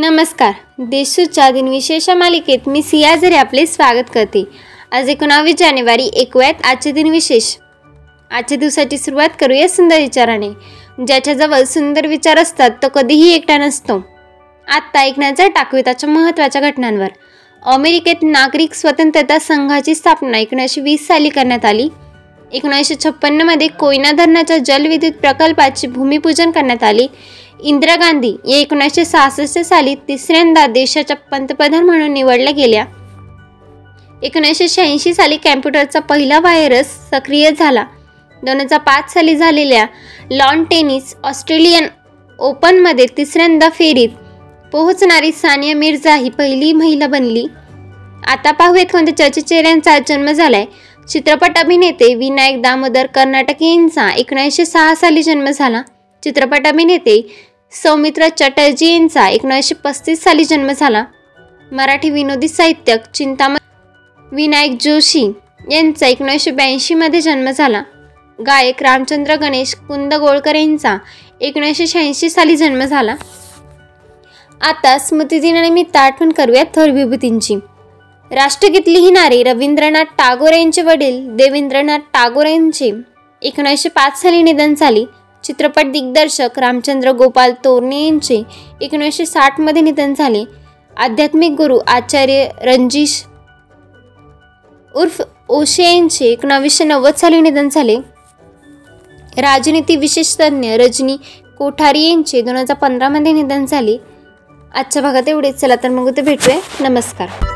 नमस्कार. देशूच्या दिनविशेष मालिकेत मी सिया झरे आपले स्वागत करते. आज एकोणावीस जानेवारी एकव्यात आजचे दिनविशेष आजच्या दिवसाची सुरुवात करूया सुंदर विचाराने. ज्याच्याजवळ सुंदर विचार असतात तो कधीही एकटा नसतो. आत्ता ऐकण्याचा टाकविताच्या महत्त्वाच्या घटनांवर. अमेरिकेत नागरिक स्वतंत्रता संघाची स्थापना एकोणीसशे वीस साली करण्यात आली. एकोणीसशे छप्पन्नमध्ये कोयना धरणाच्या जलविद्युत प्रकल्पाची भूमिपूजन करण्यात आली. इंदिरा गांधी या एकोणीसशे सहासष्ट साली तिसऱ्यांदा देशाच्या पंतप्रधान म्हणून निवडल्या गेल्या. एकोणीसशे शहाऐंशी साली कॅम्प्युटरचा पहिला व्हायरस सक्रिय झाला. दोन हजार पाच साली झालेल्या लॉन टेनिस ऑस्ट्रेलियन ओपनमध्ये तिसऱ्यांदा फेरीत पोहोचणारी सानिया मिर्झा ही पहिली महिला बनली. आता पाहूयात कोणत्या चर्चेचेऱ्यांचा जन्म जन्म झालाय. चित्रपट अभिनेते विनायक दामोदर कर्नाटक यांचा एकोणीसशे सहा साली जन्म झाला. चित्रपट अभिनेते सौमित्र चटर्जी यांचा एकोणीसशे पस्तीस साली जन्म झाला. मराठी विनोदी साहित्यक चिंतामण विनायक जोशी यांचा एकोणीसशे ब्याऐंशीमध्ये जन्म झाला. गायक रामचंद्र गणेश कुंदगोळकर यांचा एकोणीसशे शहाऐंशी साली जन्म झाला. आता स्मृतिदिनानिमित्त आठवण करूयात थोर विभूतींची. राष्ट्रगीत लिहिणारे रवींद्रनाथ टागोर यांचे वडील देवेंद्रनाथ टागोर यांचे एकोणीसशे पाच साली निधन झाले. चित्रपट दिग्दर्शक रामचंद्र गोपाल तोरणे यांचे एकोणीसशे साठमध्ये निधन झाले. आध्यात्मिक गुरु आचार्य रणजीश उर्फ ओशे यांचे एकोणावीसशे नव्वद साली निधन झाले. राजनीती विशेषतज्ञ रजनी कोठारी यांचे दोन हजार पंधरामध्ये निधन झाले. आजच्या भागात एवढेच. चला तर मग उद्या भेटूया. नमस्कार.